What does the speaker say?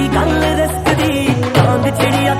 ਜਿਹੜੀ ਗੱਲ ਰਿਸਕ ਦੀ ਕਾਂਗ ਚਿੜੀਆ